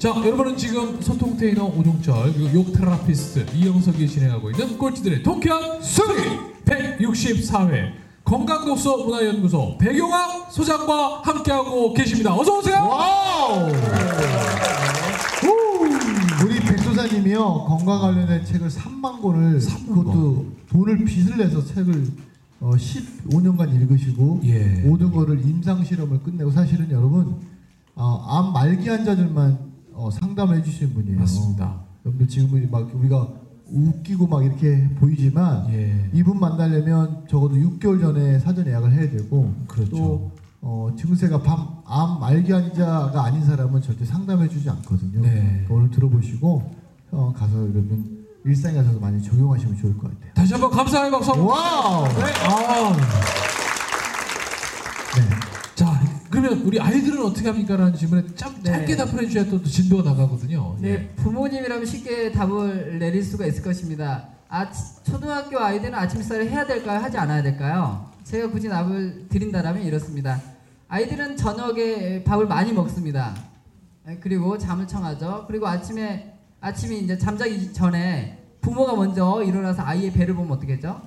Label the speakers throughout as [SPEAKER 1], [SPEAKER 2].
[SPEAKER 1] 자, 여러분은 지금 소통 테이너 오종철 그리고 욕 therapist 이영석이 진행하고 있는 꼴찌들의 통쾌한 승리 164회 건강독서 문화연구소 배경학 소장과 함께하고 계십니다. 어서 오세요.
[SPEAKER 2] Wow! 우리 백도사님이요 건강 관련된 책을 3만 권을 그것도 돈을 빚을 내서 책을 어, 15년간 읽으시고
[SPEAKER 1] 예.
[SPEAKER 2] 모든 거를 임상 실험을 끝내고 사실은 여러분 어, 암 말기 환자들만 어, 상담해 주시는 분이에요.
[SPEAKER 1] 맞습니다.
[SPEAKER 2] 여러분들 지금은 막 우리가 웃기고 막 이렇게 보이지만
[SPEAKER 1] 예.
[SPEAKER 2] 이분 만나려면 적어도 6개월 전에 사전 예약을 해야 되고
[SPEAKER 1] 그렇죠.
[SPEAKER 2] 또 어, 증세가 밤, 암 말기 환자가 아닌 사람은 절대 상담해주지 않거든요.
[SPEAKER 1] 네.
[SPEAKER 2] 오늘 들어보시고 어, 가서 여러분 일상에 가서 많이 적용하시면 좋을 것 같아요.
[SPEAKER 1] 다시 한번 감사의 박수.
[SPEAKER 2] Wow!
[SPEAKER 1] 네. 아.
[SPEAKER 2] 네.
[SPEAKER 1] 자, 그러면 우리 아이들은 어떻게 합니까라는 질문에 참
[SPEAKER 3] 네.
[SPEAKER 1] 짧게 답을 해주셔야 또 진도가 나가거든요.
[SPEAKER 3] 네,
[SPEAKER 1] 예.
[SPEAKER 3] 부모님이라면 쉽게 답을 내릴 수가 있을 것입니다. 아, 초등학교 아이들은 아침 식사를 해야 될까요? 하지 않아야 될까요? 제가 굳이 답을 드린다면 이렇습니다. 아이들은 저녁에 밥을 많이 먹습니다. 예, 그리고 잠을 청하죠. 그리고 아침에 아침에 이제 잠자기 전에 부모가 먼저 일어나서 아이의 배를 보면 어떻게죠?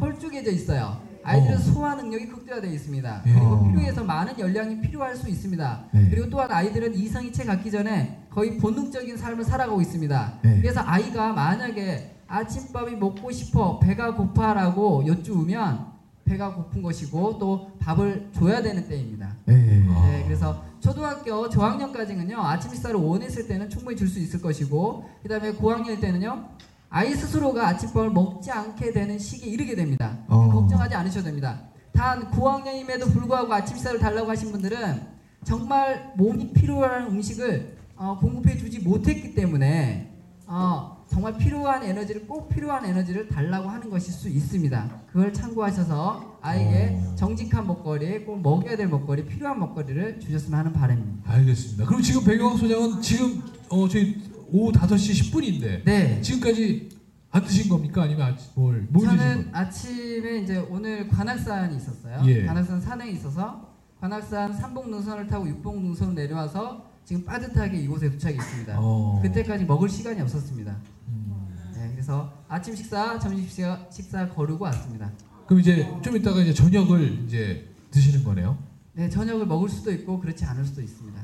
[SPEAKER 3] 홀쭉해져 있어요. 아이들은
[SPEAKER 1] 어.
[SPEAKER 3] 소화 능력이 극대화되어 있습니다.
[SPEAKER 1] 예.
[SPEAKER 3] 그리고 필요해서 많은 열량이 필요할 수 있습니다.
[SPEAKER 2] 네.
[SPEAKER 3] 그리고 또한 아이들은 이성이체 갖기 전에 거의 본능적인 삶을 살아가고 있습니다.
[SPEAKER 2] 네.
[SPEAKER 3] 그래서 아이가 만약에 아침밥이 먹고 싶어 배가 고파라고 여쭈으면 배가 고픈 것이고 또 밥을 줘야 되는 때입니다.
[SPEAKER 2] 네.
[SPEAKER 1] 아.
[SPEAKER 3] 네, 그래서 초등학교 저학년까지는요 아침 식사를 원했을 때는 충분히 줄 수 있을 것이고 그다음에 고학년일 때는요 아이 스스로가 아침밥을 먹지 않게 되는 시기에 이르게 됩니다.
[SPEAKER 2] 어.
[SPEAKER 3] 걱정하지 않으셔도 됩니다. 단 9학년임에도 불구하고 아침 식사를 달라고 하신 분들은 정말 몸이 필요한 음식을 어, 공급해 주지 못했기 때문에 어, 정말 필요한 에너지를 꼭 필요한 에너지를 달라고 하는 것일 수 있습니다. 그걸 참고하셔서 아이에게
[SPEAKER 1] 어.
[SPEAKER 3] 정직한 먹거리, 꼭 먹여야 될 먹거리, 필요한 먹거리를 주셨으면 하는 바람입니다.
[SPEAKER 1] 알겠습니다. 그럼 지금 배경학 소장은 지금 어 저희 오후 5시 10분인데
[SPEAKER 3] 네.
[SPEAKER 1] 지금까지 안 드신 겁니까? 아니면 아침 뭘, 뭘 드신
[SPEAKER 3] 저는
[SPEAKER 1] 겁니까?
[SPEAKER 3] 아침에 이제 오늘 관악산이 있었어요.
[SPEAKER 1] 예.
[SPEAKER 3] 관악산 산행이 있어서 관악산 삼봉 능선을 타고 육봉 능선을 내려와서 지금 빠듯하게 이곳에 도착했습니다.
[SPEAKER 1] 어.
[SPEAKER 3] 그때까지 먹을 시간이 없었습니다.
[SPEAKER 1] 음.
[SPEAKER 3] 네, 그래서 아침 식사, 점심 식사, 식사 거르고 왔습니다.
[SPEAKER 1] 그럼 이제 좀 이따가 이제 저녁을 이제 드시는 거네요.
[SPEAKER 3] 네, 저녁을 먹을 수도 있고 그렇지 않을 수도 있습니다.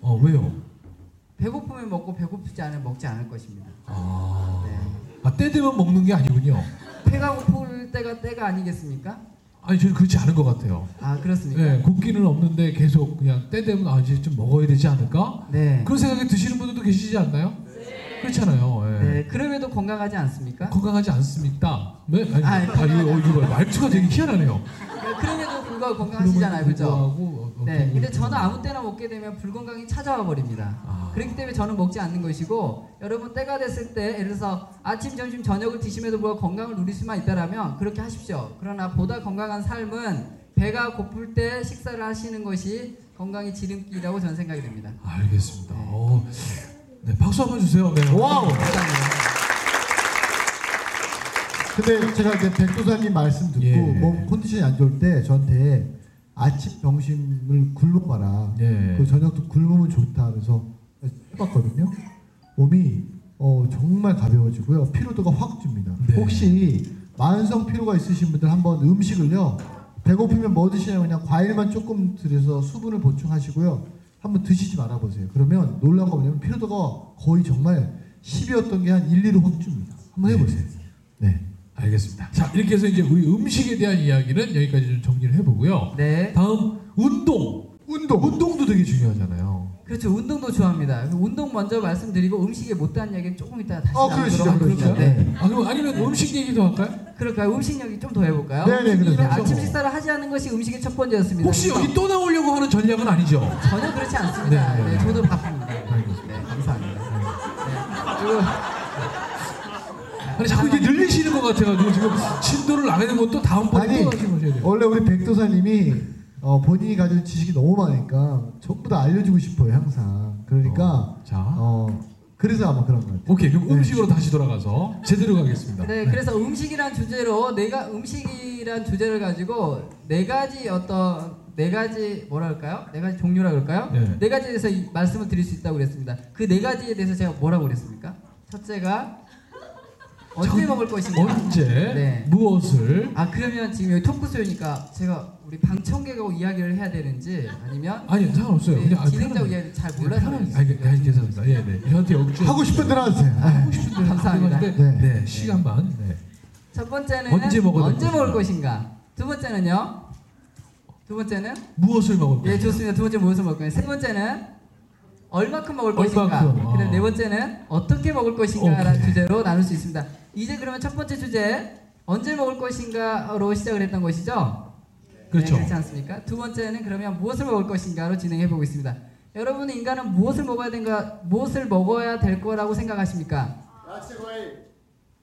[SPEAKER 1] 어 왜요?
[SPEAKER 3] 배고프면 먹고 배고프지 않으면 먹지 않을 것입니다.
[SPEAKER 1] 아,
[SPEAKER 3] 네.
[SPEAKER 1] 아, 때 되면 먹는 게 아니군요.
[SPEAKER 3] 배가 고플 때가 때가 아니겠습니까?
[SPEAKER 1] 아니 저는 그렇지 않은 것 같아요.
[SPEAKER 3] 아 그렇습니까?
[SPEAKER 1] 네, 굶기는 없는데 계속 그냥 때 되면 아 이제 좀 먹어야 되지 않을까?
[SPEAKER 3] 네.
[SPEAKER 1] 그런 생각이 드시는 분들도 계시지 않나요? 그렇잖아요. 예.
[SPEAKER 3] 네, 그럼에도 건강하지 않습니까?
[SPEAKER 1] 건강하지 않습니까? 네? 아니,
[SPEAKER 3] 아,
[SPEAKER 1] 아, 이거, 어, 이거 말투가 되게 희한하네요.
[SPEAKER 3] 네, 그럼에도 불구하고 건강하시잖아요, 그죠?
[SPEAKER 1] 어,
[SPEAKER 3] 네, 근데
[SPEAKER 1] 거-
[SPEAKER 3] 저는 아무 때나 먹게 되면 불건강이 찾아와 버립니다.
[SPEAKER 1] 아.
[SPEAKER 3] 그렇기 때문에 저는 먹지 않는 것이고 여러분 때가 됐을 때 예를 들어서 아침, 점심, 저녁을 드심에도 불구하고 건강을 누릴 수만 있다라면 그렇게 하십시오. 그러나 보다 건강한 삶은 배가 고플 때 식사를 하시는 것이 건강의 지름길이라고 저는 생각이 됩니다.
[SPEAKER 1] 알겠습니다. 어, 네, 박수 한번 주세요. 네.
[SPEAKER 2] Wow!
[SPEAKER 3] 감사합니다.
[SPEAKER 2] 근데 제가 이제 백도사님 말씀 듣고
[SPEAKER 1] 예.
[SPEAKER 2] 몸 컨디션이 안 좋을 때 저한테 아침 점심을 굶어봐라.
[SPEAKER 1] 예.
[SPEAKER 2] 그 저녁도 굶으면 좋다. 그래서 해봤거든요. 몸이 어, 정말 가벼워지고요. 피로도가 확 줍니다.
[SPEAKER 1] 네.
[SPEAKER 2] 혹시 만성 피로가 있으신 분들 한번 음식을요. 배고프면 뭐 드시냐면 그냥 과일만 조금 들여서 수분을 보충하시고요. 한번 드시지 말아보세요. 그러면 놀라운 거 뭐냐면 피로도가 거의 정말 10이었던 게 한 1, 2로 확 줍니다. 한번 해보세요. 네.
[SPEAKER 1] 알겠습니다. 자, 이렇게 해서 이제 우리 음식에 대한 이야기는 여기까지 좀 정리를 해보고요.
[SPEAKER 3] 네.
[SPEAKER 1] 다음 운동. 운동. 운동도 되게 중요하잖아요.
[SPEAKER 3] 그렇죠. 운동도 좋아합니다. 그 운동 먼저 말씀드리고 음식에 못다한 이야기는 조금 이따 다시
[SPEAKER 2] 어,
[SPEAKER 3] 나누도록
[SPEAKER 2] 그러시죠,
[SPEAKER 3] 하겠습니다.
[SPEAKER 2] 그러시죠.
[SPEAKER 3] 네.
[SPEAKER 2] 네.
[SPEAKER 1] 아, 그럼 아니면 음식 얘기도 할까요?
[SPEAKER 3] 그럴까요? 음식 얘기 좀 더 해볼까요?
[SPEAKER 2] 네네, 그러죠.
[SPEAKER 3] 아침 식사를 하지 않는 것이 음식의 첫 번째였습니다.
[SPEAKER 1] 혹시 여기 또 나오려고 하는 전략은 아니죠?
[SPEAKER 3] 전혀 그렇지 않습니다.
[SPEAKER 1] 네,
[SPEAKER 3] 네,
[SPEAKER 1] 네.
[SPEAKER 3] 저도 바쁩니다. 네, 감사합니다. 네. 그리고
[SPEAKER 1] 아니 자꾸 이게 늘리시는 것 같아가지고 지금 진도를 안 하는 것도 다음번에
[SPEAKER 2] 아니
[SPEAKER 1] 또 다시 오셔야 돼요.
[SPEAKER 2] 원래 우리 백도사님이 어, 본인이 가진 지식이 너무 많으니까 전부 다 알려주고 싶어요 항상. 그러니까
[SPEAKER 1] 어, 자.
[SPEAKER 2] 어, 그래서 아마 그런 것 같아요.
[SPEAKER 1] 오케이 그럼
[SPEAKER 2] 네.
[SPEAKER 1] 음식으로 다시 돌아가서 제대로 가겠습니다.
[SPEAKER 3] 네, 그래서 음식이란 주제로 내가 음식이란 주제를 가지고 네 가지 어떤 네 가지 뭐라 할까요? 네 가지 종류라 그럴까요?
[SPEAKER 1] 네.
[SPEAKER 3] 네 가지에 대해서 이 말씀을 드릴 수 있다고 그랬습니다. 그 네 가지에 대해서 제가 뭐라고 그랬습니까? 첫째가 언제
[SPEAKER 1] 첫-
[SPEAKER 3] 먹을 것인가?
[SPEAKER 1] 언제
[SPEAKER 3] 네.
[SPEAKER 1] 무엇을
[SPEAKER 3] 아 그러면 지금 여기 토크쇼니까 제가 우리 방청객하고 이야기를 해야 되는지 아니면
[SPEAKER 1] 아니 상관없어요. 그냥 아,
[SPEAKER 3] 진행자. 이야기 잘 몰라서
[SPEAKER 1] 편하게. 아니, 아니 괜찮습니다. 예, 네. 저한테 역주
[SPEAKER 2] 하고 싶은 대로 하세요.
[SPEAKER 1] 하고 싶은 대로
[SPEAKER 3] 감사합니다.
[SPEAKER 1] 네.
[SPEAKER 2] 네.
[SPEAKER 1] 시간만. 네.
[SPEAKER 3] 첫 번째는
[SPEAKER 1] 언제
[SPEAKER 3] 언제 먹을 것인가? 두 번째는요. 두 번째는
[SPEAKER 1] 무엇을 먹을
[SPEAKER 3] 예
[SPEAKER 1] 것인가?
[SPEAKER 3] 좋습니다. 두 번째 무엇을 먹을 것인가? 세 번째는 얼마큼 먹을 것인가? 그다음 네 번째는 어떻게 먹을 것인가라는
[SPEAKER 1] 오케이.
[SPEAKER 3] 주제로 나눌 수 있습니다. 이제 그러면 첫 번째 주제 언제 먹을 것인가로 시작을 했던 것이죠.
[SPEAKER 1] 그렇죠.
[SPEAKER 3] 네, 그렇지 않습니까? 두 번째는 그러면 무엇을 먹을 것인가로 진행해 보고 있습니다. 여러분 인간은 무엇을 먹어야 된가, 무엇을 먹어야 될 거라고 생각하십니까?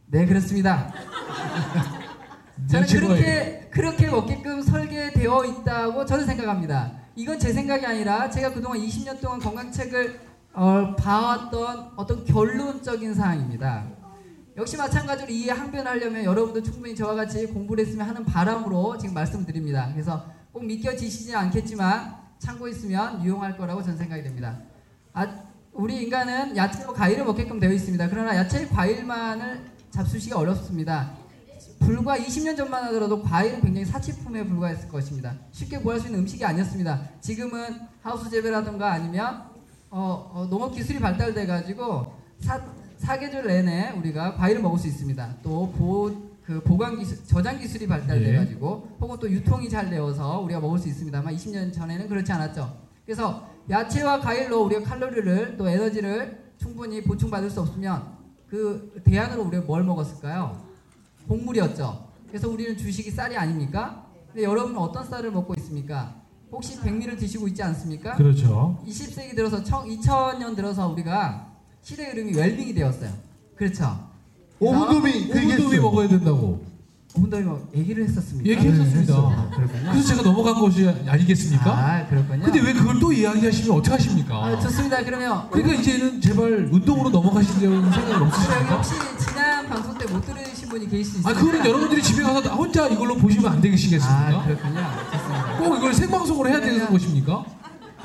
[SPEAKER 3] 네 그렇습니다. 저는
[SPEAKER 1] 야채 과일.
[SPEAKER 3] 그렇게 그렇게 먹게끔 설계되어 있다고 저는 생각합니다. 이건 제 생각이 아니라 제가 그동안 20년 동안 건강책을 어, 봐왔던 어떤 결론적인 사항입니다. 역시 마찬가지로 이해 항변하려면 여러분도 충분히 저와 같이 공부를 했으면 하는 바람으로 지금 말씀드립니다. 그래서 꼭 믿겨지시지 않겠지만 참고했으면 유용할 거라고 저는 생각이 됩니다. 아, 우리 인간은 야채와 과일을 먹게끔 되어 있습니다. 그러나 야채, 과일만을 잡수시기가 어렵습니다. 불과 20년 전만 하더라도 과일은 굉장히 사치품에 불과했을 것입니다. 쉽게 구할 수 있는 음식이 아니었습니다. 지금은 하우스 재배라든가 아니면 어, 어, 농업 기술이 발달돼 가지고 사, 사계절 내내 우리가 과일을 먹을 수 있습니다. 또 보, 그 보관 기술, 저장 기술이 발달돼
[SPEAKER 1] 예.
[SPEAKER 3] 가지고 혹은 또 유통이 잘 되어서 우리가 먹을 수 있습니다만 20년 전에는 그렇지 않았죠. 그래서 야채와 과일로 우리가 칼로리를 또 에너지를 충분히 보충받을 수 없으면 그 대안으로 우리가 뭘 먹었을까요? 곡물이었죠. 그래서 우리는 주식이 쌀이 아닙니까? 근데 여러분은 어떤 쌀을 먹고 있습니까? 혹시 백미를 드시고 있지 않습니까?
[SPEAKER 1] 그렇죠.
[SPEAKER 3] 20세기 들어서 2000년 들어서 우리가 시대 흐름이 웰빙이 되었어요. 그렇죠.
[SPEAKER 2] 오분도미 그
[SPEAKER 1] 오분도미. 먹어야 된다고
[SPEAKER 3] 뭐 얘기를 했었습니까?
[SPEAKER 1] 얘기했었습니다.
[SPEAKER 3] 아, 그렇군요.
[SPEAKER 1] 그래서 제가 넘어간 것이 아니겠습니까?
[SPEAKER 3] 아, 그렇군요.
[SPEAKER 1] 근데 왜 그걸 또 이야기하시면 어떡하십니까?
[SPEAKER 3] 아, 좋습니다. 그러면
[SPEAKER 1] 그러니까 이제는 제발 운동으로 넘어가시려는 생각이 없으십니까?
[SPEAKER 3] 혹시 지난 방송 때못 들으신 분이 계실 수
[SPEAKER 1] 아,
[SPEAKER 3] 있습니다.
[SPEAKER 1] 그거는 여러분들이 집에 가서 혼자 이걸로 보시면 안 되시겠습니까?
[SPEAKER 3] 아, 그렇군요. 좋습니다.
[SPEAKER 1] 꼭 이걸 생방송으로 해야 되는
[SPEAKER 3] 그러면-
[SPEAKER 1] 것입니까?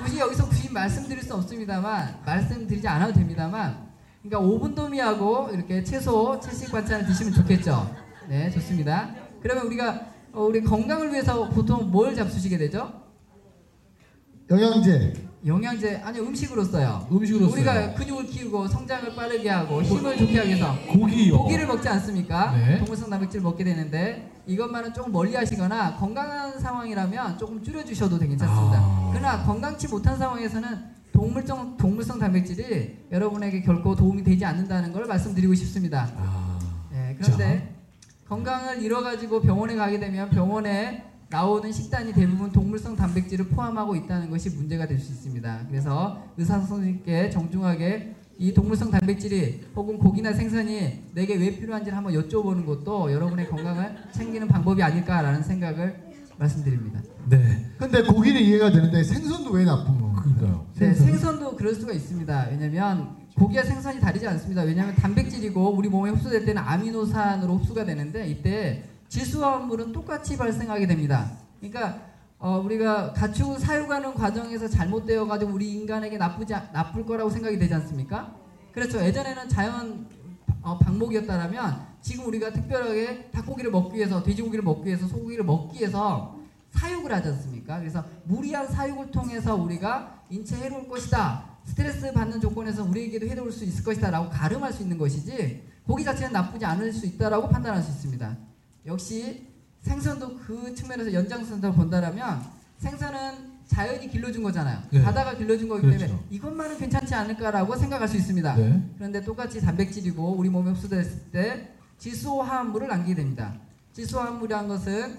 [SPEAKER 3] 굳이 여기서 굳이 말씀드릴 수 없습니다만 말씀드리지 않아도 됩니다만 그러니까 오분도미하고 이렇게 채소 채식 반찬을 드시면 좋겠죠. 네, 좋습니다. 그러면 우리가 어, 우리 건강을 위해서 보통 뭘 잡수시게 되죠?
[SPEAKER 2] 영양제.
[SPEAKER 3] 영양제 아니 음식으로 써요.
[SPEAKER 1] 음식으로서
[SPEAKER 3] 우리가 근육을 키우고 성장을 빠르게 하고 힘을 좋게 하기 위해서
[SPEAKER 1] 고기요.
[SPEAKER 3] 고기를 먹지 않습니까?
[SPEAKER 1] 네.
[SPEAKER 3] 동물성 단백질을 먹게 되는데 이것만은 조금 멀리 하시거나 건강한 상황이라면 조금 줄여주셔도 되괜찮습니다
[SPEAKER 1] 아.
[SPEAKER 3] 그러나 건강치 못한 상황에서는 동물성, 동물성 단백질이 여러분에게 결코 도움이 되지 않는다는 걸 말씀드리고 싶습니다.
[SPEAKER 1] 아,
[SPEAKER 3] 네, 그런데 건강을 잃어가지고 병원에 가게 되면 병원에 나오는 식단이 대부분 동물성 단백질을 포함하고 있다는 것이 문제가 될 수 있습니다. 그래서 의사 선생님께 정중하게 이 동물성 단백질이 혹은 고기나 생선이 내게 왜 필요한지를 한번 여쭤보는 것도 여러분의 건강을 챙기는 방법이 아닐까라는 생각을 말씀드립니다.
[SPEAKER 1] 네.
[SPEAKER 2] 근데 고기는 이해가 되는데 생선도 왜 나쁜 건가요?
[SPEAKER 1] 그러니까요.
[SPEAKER 3] 네,
[SPEAKER 2] 생선.
[SPEAKER 3] 생선도 그럴 수가 있습니다. 왜냐면 고기와 생선이 다르지 않습니다. 왜냐하면 단백질이고 우리 몸에 흡수될 때는 아미노산으로 흡수가 되는데 이때 질소화합물은 똑같이 발생하게 됩니다. 그러니까 어, 우리가 가축을 사육하는 과정에서 잘못되어 가지고 우리 인간에게 나쁘지 않- 나쁠 거라고 생각이 되지 않습니까? 그렇죠. 예전에는 자연 어, 방목이었다라면 지금 우리가 특별하게 닭고기를 먹기 위해서 돼지고기를 먹기 위해서 소고기를 먹기 위해서 사육을 하지 않습니까? 그래서 무리한 사육을 통해서 우리가 인체 해로울 것이다. 스트레스 받는 조건에서 우리에게도 해로울 수 있을 것이다 라고 가름할 수 있는 것이지 고기 자체는 나쁘지 않을 수 있다라고 판단할 수 있습니다. 역시 생선도 그 측면에서 연장선을 본다라면 생선은 자연이 길러준 거잖아요.
[SPEAKER 1] 네.
[SPEAKER 3] 바다가 길러준 거기
[SPEAKER 1] 그렇죠.
[SPEAKER 3] 때문에 이것만은 괜찮지 않을까라고 생각할 수 있습니다.
[SPEAKER 1] 네.
[SPEAKER 3] 그런데 똑같이 단백질이고 우리 몸에 흡수됐을 때 질소화합물을 남기게 됩니다. 질소화합물이란 것은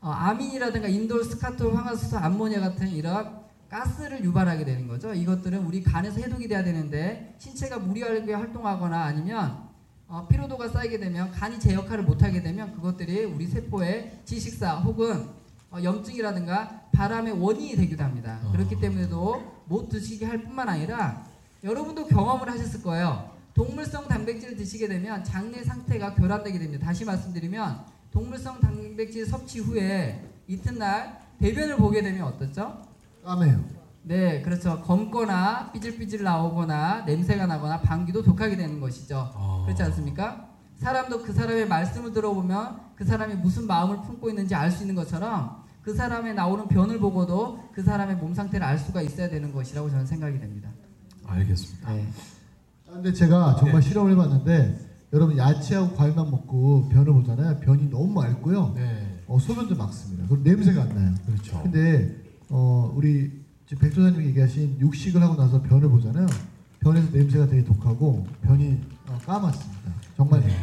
[SPEAKER 3] 어, 아민이라든가 인돌, 스카톨, 황화수소, 암모니아 같은 이런 가스를 유발하게 되는 거죠. 이것들은 우리 간에서 해독이 돼야 되는데 신체가 무리하게 활동하거나 아니면 어, 피로도가 쌓이게 되면 간이 제 역할을 못하게 되면 그것들이 우리 세포의 지식사 혹은 어, 염증이라든가 바람의 원인이 되기도 합니다.
[SPEAKER 1] 어.
[SPEAKER 3] 그렇기 때문에도 못 드시게 할 뿐만 아니라 여러분도 경험을 하셨을 거예요. 동물성 단백질을 드시게 되면 장내 상태가 교란되게 됩니다. 다시 말씀드리면 동물성 단백질 섭취 후에 이튿날 대변을 보게 되면 어떻죠?
[SPEAKER 2] 까매요.
[SPEAKER 3] 네, 그렇죠. 검거나 삐질삐질 나오거나 냄새가 나거나 방귀도 독하게 되는 것이죠.
[SPEAKER 1] 아.
[SPEAKER 3] 그렇지 않습니까? 사람도 그 사람의 말씀을 들어보면 그 사람이 무슨 마음을 품고 있는지 알 수 있는 것처럼 그 사람의 나오는 변을 보고도 그 사람의 몸 상태를 알 수가 있어야 되는 것이라고 저는 생각이 됩니다.
[SPEAKER 1] 알겠습니다.
[SPEAKER 3] 네.
[SPEAKER 2] 아, 근데 제가
[SPEAKER 1] 네.
[SPEAKER 2] 정말 실험을 해봤는데 여러분 야채하고 과일만 먹고 변을 보잖아요. 변이 너무 맑고요.
[SPEAKER 1] 네.
[SPEAKER 2] 어, 소변도 막습니다. 그리고 냄새가 안 나요.
[SPEAKER 1] 그렇죠.
[SPEAKER 2] 근데 어, 우리 지금 백조사님 얘기하신 육식을 하고 나서 변을 보잖아요. 변에서 냄새가 되게 독하고 변이 어, 까맣습니다. 정말
[SPEAKER 1] 네.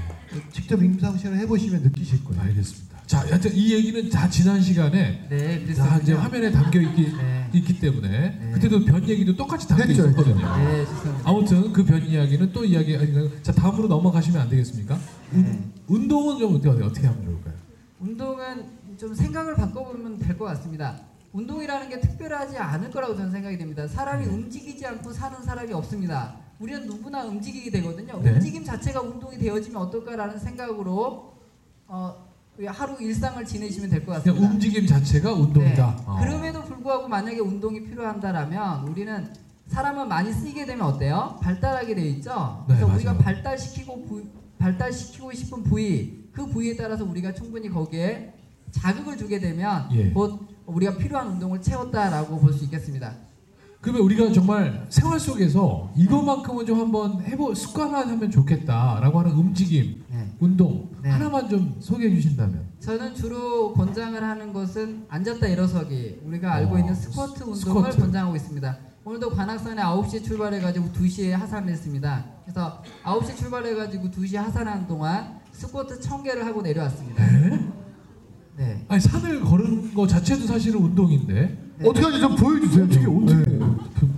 [SPEAKER 2] 직접 임상시험을 해보시면 느끼실 거예요.
[SPEAKER 1] 알겠습니다. 자, 하여튼 이 얘기는 다 지난 시간에
[SPEAKER 3] 네,
[SPEAKER 1] 다 이제. 화면에 담겨 있기,
[SPEAKER 3] 네.
[SPEAKER 1] 있기 때문에 그때도 변 얘기도 똑같이 담겨
[SPEAKER 2] 했죠,
[SPEAKER 1] 있었거든요.
[SPEAKER 2] 했죠.
[SPEAKER 3] 네.
[SPEAKER 1] 아무튼 그 변 이야기는 또 이야기 아닌가요? 자 다음으로 넘어가시면 안 되겠습니까? 운, 운동은 좀 어떻게 어떻게 하면 좋을까요?
[SPEAKER 3] 운동은 좀 생각을 바꿔보면 될 것 같습니다. 운동이라는 게 특별하지 않을 거라고 저는 생각이 됩니다. 사람이
[SPEAKER 1] 네.
[SPEAKER 3] 움직이지 않고 사는 사람이 없습니다. 우리는 누구나 움직이게 되거든요.
[SPEAKER 1] 네.
[SPEAKER 3] 움직임 자체가 운동이 되어지면 어떨까라는 생각으로 어, 하루 일상을 지내시면 될 것 같습니다.
[SPEAKER 1] 움직임 자체가 운동이다.
[SPEAKER 3] 네.
[SPEAKER 1] 어.
[SPEAKER 3] 그럼에도 불구하고 만약에 운동이 필요한다라면 우리는 사람은 많이 쓰게 되면 어때요? 발달하게 돼 있죠.
[SPEAKER 1] 네,
[SPEAKER 3] 그래서 우리가
[SPEAKER 1] 맞아요.
[SPEAKER 3] 발달시키고 부, 발달시키고 싶은 부위 그 부위에 따라서 우리가 충분히 거기에 자극을 주게 되면
[SPEAKER 1] 예.
[SPEAKER 3] 곧 우리가 필요한 운동을 채웠다라고 볼 수 있겠습니다.
[SPEAKER 1] 그러면 우리가 정말 생활 속에서 이것만큼은 좀 한번 해보 습관화 하면 좋겠다라고 하는 움직임,
[SPEAKER 3] 네.
[SPEAKER 1] 운동
[SPEAKER 3] 네.
[SPEAKER 1] 하나만 좀 소개해 주신다면.
[SPEAKER 3] 저는 주로 권장을 하는 것은 앉았다 일어서기 우리가 알고
[SPEAKER 1] 어,
[SPEAKER 3] 있는 스쿼트 운동을
[SPEAKER 1] 스쿼트.
[SPEAKER 3] 권장하고 있습니다. 오늘도 관악산에 9시에 출발해가지고 2시에 하산을 했습니다. 그래서 9시 출발해가지고 2시에 하산하는 동안 스쿼트 1000개를 하고 내려왔습니다.
[SPEAKER 1] 네?
[SPEAKER 3] 네.
[SPEAKER 1] 아니 산을 걸은 거 자체도 사실은 운동인데.
[SPEAKER 3] 네.
[SPEAKER 2] 어떻게 하는지 좀 보여주세요.
[SPEAKER 1] 어떻게 어떻게?
[SPEAKER 2] 네.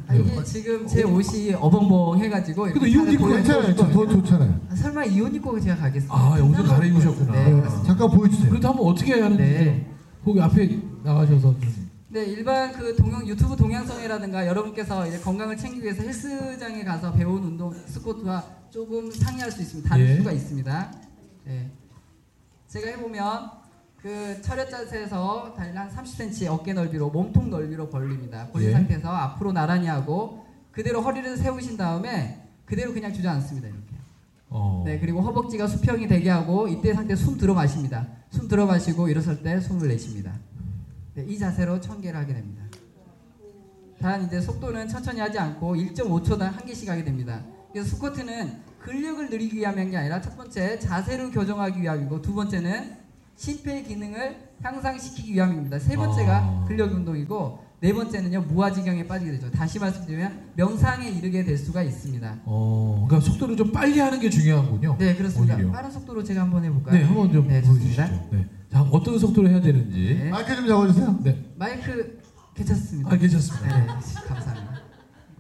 [SPEAKER 3] 아, 이게 지금 제 옷이 어벙벙 해가지고
[SPEAKER 1] 근데
[SPEAKER 3] 이렇게
[SPEAKER 1] 이옷
[SPEAKER 3] 산을
[SPEAKER 1] 입고
[SPEAKER 2] 괜찮아요. 저더 좋잖아요.
[SPEAKER 3] 아, 설마 이 옷 입고 제가 가겠습니까?
[SPEAKER 1] 아, 옷을 갈아입으셨구나.
[SPEAKER 3] 네, 그렇습니다.
[SPEAKER 2] 잠깐 보여주세요.
[SPEAKER 1] 그래도 한번 어떻게 하는지
[SPEAKER 3] 네.
[SPEAKER 1] 거기 앞에 나가셔서 좀.
[SPEAKER 3] 네, 일반 그 동영 유튜브 동양성이라든가 여러분께서 이제 건강을 챙기기 위해서 헬스장에 가서 배운 운동 스쿼트와 조금 상이할 수 있습니다. 다를
[SPEAKER 1] 예.
[SPEAKER 3] 수가 있습니다. 네. 제가 해보면 그 철야 자세에서 다리를 한 30cm 어깨 넓이로 몸통 넓이로 벌립니다. 벌린
[SPEAKER 1] 예.
[SPEAKER 3] 상태에서 앞으로 나란히 하고 그대로 허리를 세우신 다음에 그대로 그냥 주저앉습니다. 이렇게.
[SPEAKER 1] 어.
[SPEAKER 3] 네, 그리고 허벅지가 수평이 되게 하고 이때 상태 숨 들어 마십니다. 숨 들어 마시고 일어설 때 숨을 내쉽니다. 네, 이 자세로 천 개를 하게 됩니다. 단 이제 속도는 천천히 하지 않고 1.5초당 한 개씩 하게 됩니다. 그래서 스쿼트는 근력을 늘리기 위한 게 아니라 첫 번째 자세를 교정하기 위함이고 두 번째는 심폐 기능을 향상시키기 위함입니다. 세 번째가
[SPEAKER 1] 아.
[SPEAKER 3] 근력 운동이고 네 번째는요 무아지경에 빠지게 되죠. 다시 말씀드리면 명상에 이르게 될 수가 있습니다.
[SPEAKER 1] 어, 그러니까 속도를 좀 빨리 하는 게 중요하군요.
[SPEAKER 3] 네 그렇습니다.
[SPEAKER 1] 오히려.
[SPEAKER 3] 빠른 속도로 제가 한번 해볼까요?
[SPEAKER 1] 네, 한번 좀
[SPEAKER 3] 네,
[SPEAKER 1] 보여주시죠.
[SPEAKER 3] 좋습니다.
[SPEAKER 1] 네. 자, 어떤 속도로 해야 되는지.
[SPEAKER 3] 네.
[SPEAKER 2] 마이크 좀 잡아주세요.
[SPEAKER 1] 네.
[SPEAKER 3] 마이크 괜찮습니다.
[SPEAKER 1] 아, 괜찮습니다.
[SPEAKER 3] 네, 감사합니다.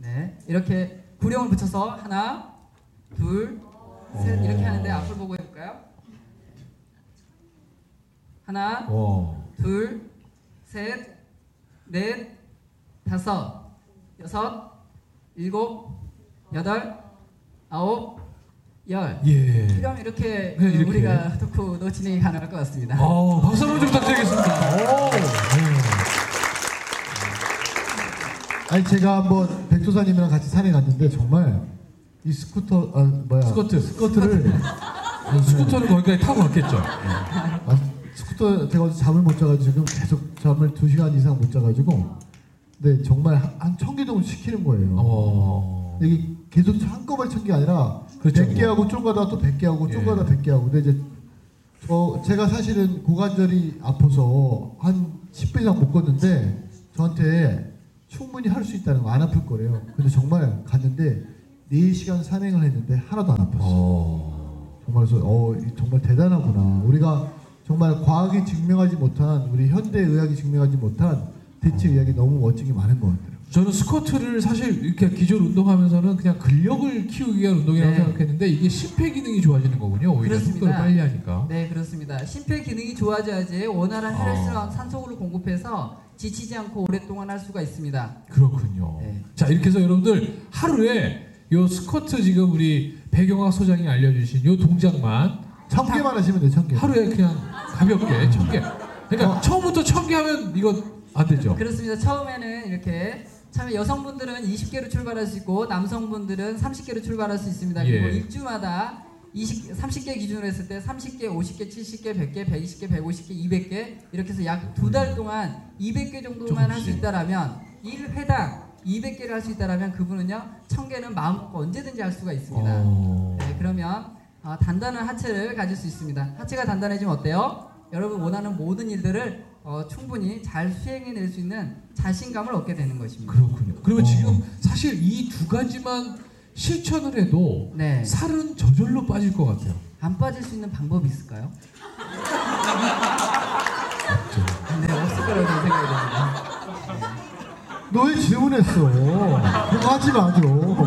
[SPEAKER 3] 네, 이렇게 구령을 붙여서 하나, 둘, 셋
[SPEAKER 1] 오.
[SPEAKER 3] 이렇게 하는데 앞을 보고 해볼까요? 하나,
[SPEAKER 1] 와.
[SPEAKER 3] 둘, 셋, 넷, 다섯, 여섯, 일곱, 여덟, 아홉, 열.
[SPEAKER 1] 예.
[SPEAKER 3] 이러면 이렇게,
[SPEAKER 1] 네, 이렇게.
[SPEAKER 3] 우리가 토크도 진행이 가능할 것 같습니다.
[SPEAKER 1] 어, 박수 한번 좀 부탁드리겠습니다. 오. 네.
[SPEAKER 2] 아니 제가 한번 백도사님이랑 같이 산에 갔는데 정말 이 스쿠터 아 뭐야
[SPEAKER 1] 스쿼트.
[SPEAKER 2] 스쿼트를
[SPEAKER 1] 네. 스쿠터를 거기까지 타고 갔겠죠.
[SPEAKER 2] 아, 스쿠터 제가 잠을 못 자가지고 지금 계속 잠을 2 시간 이상 못 자가지고 근데 정말 한 천 개 정도 시키는 거예요.
[SPEAKER 1] 어.
[SPEAKER 2] 이게 계속 한꺼번에 천 개 아니라
[SPEAKER 1] 그렇죠.
[SPEAKER 2] 100개 하고 좀 가다 또 100개 하고 좀
[SPEAKER 1] 예.
[SPEAKER 2] 가다 100개 하고 근데 이제 저 제가 사실은 고관절이 아파서 한 10분 이상 못 걷는데 저한테 충분히 할 수 있다는 거 안 아플 거래요. 근데 정말 갔는데 4시간 산행을 했는데 하나도 안 아팠어요.
[SPEAKER 1] 어.
[SPEAKER 2] 정말 그래서 어 이- 정말 대단하구나. 우리가 정말 과학이 증명하지 못한 우리 현대 의학이 증명하지 못한 대체 의학이 너무 멋진 게 많은 것 같아요.
[SPEAKER 1] 저는 스쿼트를 사실 이렇게 기존 운동하면서는 그냥 근력을 키우기 위한 운동이라고
[SPEAKER 3] 네.
[SPEAKER 1] 생각했는데 이게 심폐 기능이 좋아지는 거군요. 오히려
[SPEAKER 3] 그렇습니다.
[SPEAKER 1] 속도를 빨리 하니까.
[SPEAKER 3] 네, 그렇습니다. 심폐 기능이 좋아져야지 원활한
[SPEAKER 1] 아.
[SPEAKER 3] 혈액순환 산소를 공급해서 지치지 않고 오랫동안 할 수가 있습니다.
[SPEAKER 1] 그렇군요.
[SPEAKER 3] 네.
[SPEAKER 1] 자 이렇게 해서 여러분들 하루에 요 스쿼트 지금 우리 배경학 소장이 알려주신 요 동작만
[SPEAKER 2] 천 개만 하시면 돼요. 천 개.
[SPEAKER 1] 하루에 그냥 가볍게 천 개. 그러니까
[SPEAKER 2] 어.
[SPEAKER 1] 처음부터 천 개 하면 이거 안 되죠.
[SPEAKER 3] 그렇습니다. 처음에는 이렇게 처음에 여성분들은 20개로 출발할 수 있고 남성분들은 30개로 출발할 수 있습니다.
[SPEAKER 1] 예.
[SPEAKER 3] 그리고 일주마다 20, 30개 기준으로 했을 때 30개, 50개, 70개, 100개, 120개, 150개, 200개 이렇게 해서 약 두 달 동안 200개 정도만 할 수. 있다라면 1회당 200개를 할 수 있다라면 그분은요 1000개는 마음 먹고 언제든지 할 수가 있습니다.
[SPEAKER 1] 어.
[SPEAKER 3] 네, 그러면 어, 단단한 하체를 가질 수 있습니다. 하체가 단단해지면 어때요? 여러분 원하는 모든 일들을 어, 충분히 잘 수행해낼 수 있는 자신감을 얻게 되는 것입니다.
[SPEAKER 1] 그렇군요. 그러면
[SPEAKER 2] 어.
[SPEAKER 1] 지금 사실 이 두 가지만 실천을 해도
[SPEAKER 3] 네,
[SPEAKER 1] 살은 저절로 빠질 것 같아요.
[SPEAKER 3] 안 빠질 수 있는 방법이 있을까요? 네, 없을 거라고 생각이 듭니다.
[SPEAKER 2] 너왜 질문했어? 그거 하지 마, 좀.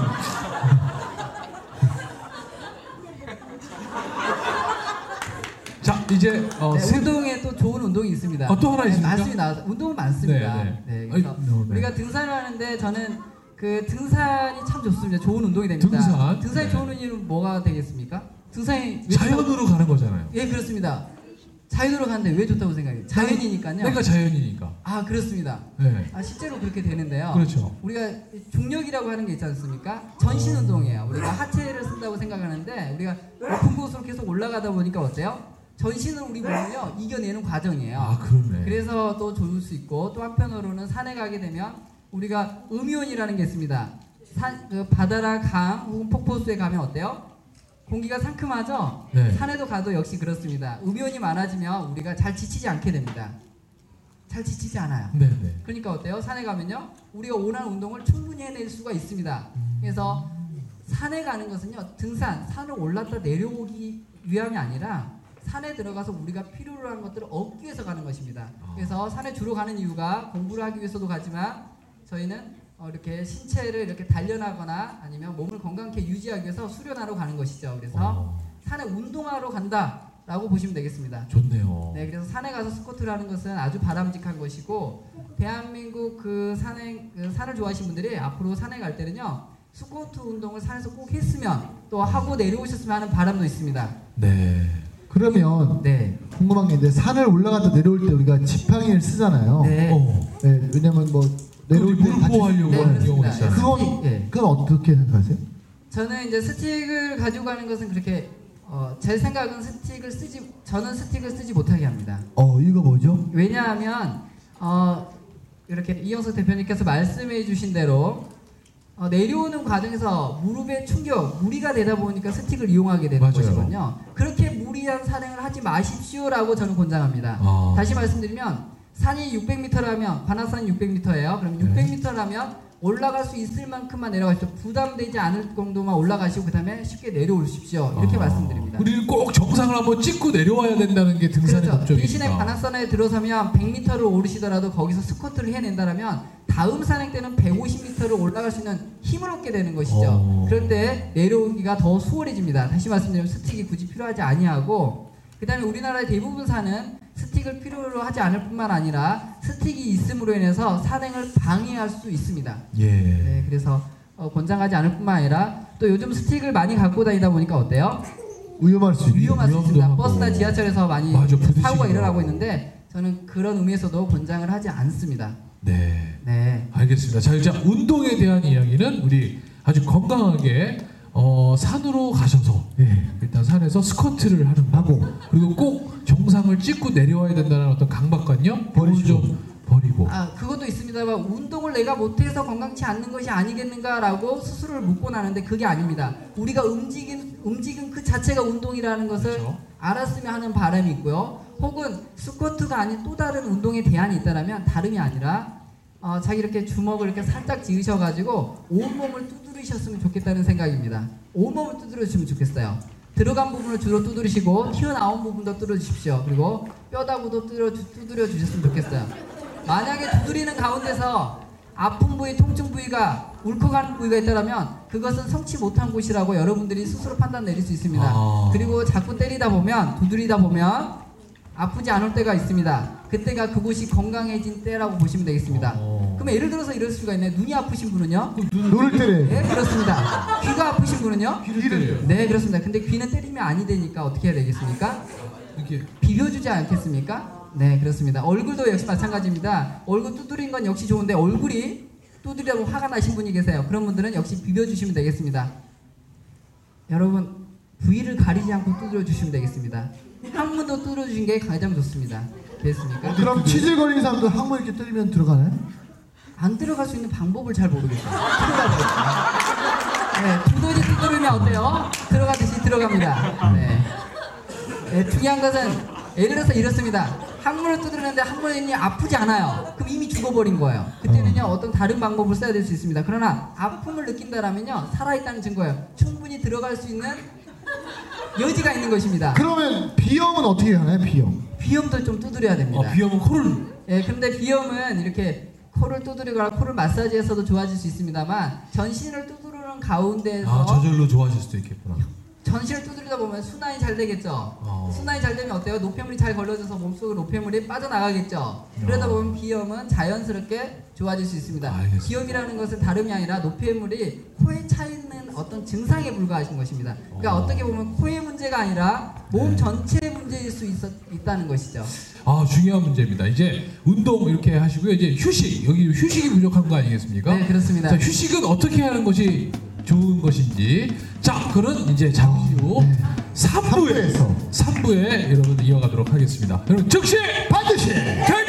[SPEAKER 1] 이제 어,
[SPEAKER 3] 네,
[SPEAKER 1] 세-
[SPEAKER 3] 운동에 또 좋은 운동이 있습니다.
[SPEAKER 1] 어, 또 하나
[SPEAKER 3] 네,
[SPEAKER 1] 있습니까?
[SPEAKER 3] 말씀이 나와서 운동은 많습니다.
[SPEAKER 1] 네,
[SPEAKER 3] 네,
[SPEAKER 1] 네.
[SPEAKER 3] 그래서
[SPEAKER 1] 아이, 네.
[SPEAKER 3] 우리가 등산을 하는데 저는 그 등산이 참 좋습니다. 좋은 운동이 됩니다.
[SPEAKER 1] 등산?
[SPEAKER 3] 등산이
[SPEAKER 1] 네.
[SPEAKER 3] 좋은 이유는 뭐가 되겠습니까? 등산이
[SPEAKER 1] 자연으로 가는 거잖아요.
[SPEAKER 3] 예 그렇습니다. 자연으로 가는데 왜 좋다고 생각해요? 자연이니까요.
[SPEAKER 1] 내가 자연이니까.
[SPEAKER 3] 아 그렇습니다.
[SPEAKER 1] 네.
[SPEAKER 3] 아 실제로 그렇게 되는데요.
[SPEAKER 1] 그렇죠.
[SPEAKER 3] 우리가 중력이라고 하는 게 있지 않습니까? 전신 운동이에요. 우리가 하체를 쓴다고 생각하는데 우리가 높은 곳으로 계속 올라가다 보니까 어때요? 전신을 우리 몸을요 이겨내는 과정이에요.
[SPEAKER 1] 아 그러네.
[SPEAKER 3] 그래서 또 좋을 수 있고 또 한편으로는 산에 가게 되면 우리가 음이온이라는 게 있습니다. 산, 그 바다나 강 혹은 폭포수에 가면 어때요? 공기가 상큼하죠?
[SPEAKER 1] 네.
[SPEAKER 3] 산에도 가도 역시 그렇습니다. 음이온이 많아지면 우리가 잘 지치지 않게 됩니다. 잘 지치지 않아요.
[SPEAKER 1] 네 네.
[SPEAKER 3] 그러니까 어때요? 산에 가면요, 우리가 원하는 운동을 충분히 해낼 수가 있습니다. 그래서 산에 가는 것은요, 등산, 산을 올랐다 내려오기 위함이 아니라 산에 들어가서 우리가 필요로 하는 것들을 얻기 위해서 가는 것입니다. 그래서 산에 주로 가는 이유가 공부를 하기 위해서도 가지만 저희는 어, 이렇게 신체를 이렇게 단련하거나 아니면 몸을 건강하게 유지하기 위해서 수련하러 가는 것이죠. 그래서
[SPEAKER 1] 어,
[SPEAKER 3] 산에 운동하러 간다 라고 보시면 되겠습니다.
[SPEAKER 1] 좋네요.
[SPEAKER 3] 네, 그래서 산에 가서 스쿼트를 하는 것은 아주 바람직한 것이고 대한민국 그 산에 그 산을 좋아하시는 분들이 앞으로 산에 갈 때는요 스쿼트 운동을 산에서 꼭 했으면 또 하고 내려오셨으면 하는 바람도 있습니다.
[SPEAKER 1] 네.
[SPEAKER 2] 그러면
[SPEAKER 3] 네,
[SPEAKER 2] 궁금한 게 있는데 산을 올라갔다 내려올 때 우리가 지팡이를 쓰잖아요.
[SPEAKER 3] 네.
[SPEAKER 1] 어.
[SPEAKER 2] 네, 왜냐면 뭐 내려올 때
[SPEAKER 1] 무릎 보호하려고
[SPEAKER 3] 네,
[SPEAKER 1] 하는. 경우가 있잖아요.
[SPEAKER 2] 그건
[SPEAKER 3] 예.
[SPEAKER 2] 그건 어떻게 생각하세요?
[SPEAKER 3] 저는 이제 스틱을 가지고 가는 것은 그렇게 어, 제 생각은 스틱을 쓰지 저는 스틱을 쓰지 못하게 합니다.
[SPEAKER 2] 어 이거 뭐죠?
[SPEAKER 3] 왜냐하면 어, 이렇게 이영석 대표님께서 말씀해 주신 대로 어, 내려오는 과정에서 무릎에 충격, 무리가 되다 보니까 스틱을 이용하게 되는
[SPEAKER 1] 맞아요.
[SPEAKER 3] 것이거든요. 그렇게 무리한 산행을 하지 마십시오라고 저는 권장합니다.
[SPEAKER 1] 아.
[SPEAKER 3] 다시 말씀드리면 산이 600m라면 관악산이 600m예요. 그럼
[SPEAKER 1] 네.
[SPEAKER 3] 600m라면 올라갈 수 있을 만큼만 내려가십시오. 부담되지 않을 정도만 올라가시고 그다음에 쉽게 내려오십시오. 이렇게
[SPEAKER 1] 아.
[SPEAKER 3] 말씀드립니다.
[SPEAKER 1] 우리는 꼭 정상을 한번 찍고 내려와야 된다는 게 등산의
[SPEAKER 3] 그렇죠.
[SPEAKER 1] 목적이니까.
[SPEAKER 3] 대신에 관악산에 들어서면 100m를 오르시더라도 거기서 스쿼트를 해낸다면 다음 산행 때는 150m를 올라갈 수 있는 힘을 얻게 되는 것이죠.
[SPEAKER 1] 어.
[SPEAKER 3] 그럴 때 내려오기가 더 수월해집니다. 다시 말씀드리면 스틱이 굳이 필요하지 아니하고 그다음에 우리나라의 대부분 산은 스틱을 필요로 하지 않을 뿐만 아니라 스틱이 있음으로 인해서 산행을 방해할 수 있습니다.
[SPEAKER 1] 예.
[SPEAKER 3] 네, 그래서 어, 권장하지 않을 뿐만 아니라 또 요즘 스틱을 많이 갖고 다니다 보니까 어때요?
[SPEAKER 2] 위험할 수 있는.
[SPEAKER 3] 위험할 수
[SPEAKER 1] 위험도
[SPEAKER 3] 있습니다. 버스나 지하철에서 많이
[SPEAKER 1] 맞아,
[SPEAKER 3] 사고가. 일어나고 있는데 저는 그런 의미에서도 권장을 하지 않습니다.
[SPEAKER 1] 네.
[SPEAKER 3] 네.
[SPEAKER 1] 알겠습니다. 자, 이제 운동에 대한 이야기는 우리 아주 건강하게 어, 산으로 가셔서
[SPEAKER 2] 예.
[SPEAKER 1] 일단 산에서 스쿼트를 하는 거
[SPEAKER 2] 하고.
[SPEAKER 1] 그리고 꼭 정상을 찍고 내려와야 된다는 어떤 강박관념 그걸
[SPEAKER 2] 버리시고.
[SPEAKER 1] 좀 버리고
[SPEAKER 3] 아 그것도 있습니다만 운동을 내가 못해서 건강치 않는 것이 아니겠는가라고 스스로를 묻고 나는데 그게 아닙니다. 우리가 움직인 움직임 그 자체가 운동이라는 것을
[SPEAKER 1] 그렇죠.
[SPEAKER 3] 알았으면 하는 바람이 있고요. 혹은 스쿼트가 아닌 또 다른 운동의 대안이 있다라면 다름이 아니라 어, 자기 이렇게 주먹을 이렇게 살짝 지으셔가지고 온 몸을 두드리셨으면 좋겠다는 생각입니다. 온몸을 두드려주시면 좋겠어요. 들어간 부분을 주로 두드리시고 튀어나온 부분도 뚫어주십시오. 그리고 뼈다구도 두드려, 두드려 주셨으면 좋겠어요. 만약에 두드리는 가운데서 아픈 부위, 통증 부위가 울컥하는 부위가 있다면 그것은 성치 못한 곳이라고 여러분들이 스스로 판단 내릴 수 있습니다.
[SPEAKER 1] 아.
[SPEAKER 3] 그리고 자꾸 때리다 보면 두드리다 보면 아프지 않을 때가 있습니다. 그때가 그곳이 건강해진 때라고 보시면 되겠습니다.
[SPEAKER 1] 어.
[SPEAKER 3] 그러면 예를 들어서 이럴 수가 있네. 눈이 아프신 분은요?
[SPEAKER 2] 눈을 때려.
[SPEAKER 3] 네, 그렇습니다. 귀가 아프신 분은요?
[SPEAKER 1] 귀를 때려요.
[SPEAKER 3] 네, 그렇습니다. 근데 귀는 때리면 아니 되니까 어떻게 해야 되겠습니까?
[SPEAKER 1] 이렇게
[SPEAKER 3] 비벼주지 않겠습니까? 네, 그렇습니다. 얼굴도 역시 마찬가지입니다. 얼굴 두드린 건 역시 좋은데 얼굴이 두드리라고 화가 나신 분이 계세요. 그런 분들은 역시 비벼주시면 되겠습니다. 여러분 부위를 가리지 않고 두드려 주시면 되겠습니다. 항문도 두드려 주신 게 가장 좋습니다. 됐습니까?
[SPEAKER 2] 그럼 치질 걸린 사람도 항문 이렇게 때리면 들어가나요?
[SPEAKER 3] 안 들어갈 수 있는 방법을 잘 모르겠어요. 네, 두더지 두드리면 어때요? 들어가듯이 들어갑니다. 네. 네, 중요한 것은 예를 들어서 이렇습니다. 항문을 두드리는데 항문이 아프지 않아요. 그럼 이미 죽어버린 거예요. 그때는요 어떤 다른 방법을 써야 될 수 있습니다. 그러나 아픔을 느낀다라면요 살아있다는 증거예요. 충분히 들어갈 수 있는 여지가 있는 것입니다.
[SPEAKER 2] 그러면 비염은 어떻게 하나요? 비염.
[SPEAKER 3] 비염도 좀 두드려야 됩니다.
[SPEAKER 1] 어, 비염은 코를
[SPEAKER 3] 예, 그런데 비염은 이렇게 코를 두드리거나 코를 마사지해서도 좋아질 수 있습니다만 전신을 두드리는 가운데에서
[SPEAKER 1] 아 저절로 좋아질 수도 있겠구나.
[SPEAKER 3] 전신을 두드리다 보면 순환이 잘 되겠죠.
[SPEAKER 1] 어.
[SPEAKER 3] 순환이 잘 되면 어때요? 노폐물이 잘 걸러져서 몸속으로 노폐물이 빠져나가겠죠. 그러다 보면 비염은 자연스럽게 좋아질 수 있습니다.
[SPEAKER 1] 알겠습니다.
[SPEAKER 3] 비염이라는 것은 다름이 아니라 노폐물이 코에 차 있는 어떤 증상에 불과하신 것입니다. 그러니까
[SPEAKER 1] 어.
[SPEAKER 3] 어. 떻게 보면 코의 문제가 아니라 몸
[SPEAKER 1] 네.
[SPEAKER 3] 전체의 문제일 수 있, 있다는 것이죠.
[SPEAKER 1] 아 중요한 문제입니다. 이제 운동 이렇게 하시고요. 이제 휴식 여기 휴식이 부족한 거 아니겠습니까?
[SPEAKER 3] 네, 그렇습니다.
[SPEAKER 1] 자 휴식은 어떻게 하는 것이 좋은 것인지 자 그는 이제 잠시 후
[SPEAKER 2] 네.
[SPEAKER 1] 3부에
[SPEAKER 2] 삼부에서.
[SPEAKER 1] 3부에 여러분 이어가도록 하겠습니다. 여러분 즉시
[SPEAKER 2] 반드시
[SPEAKER 1] 개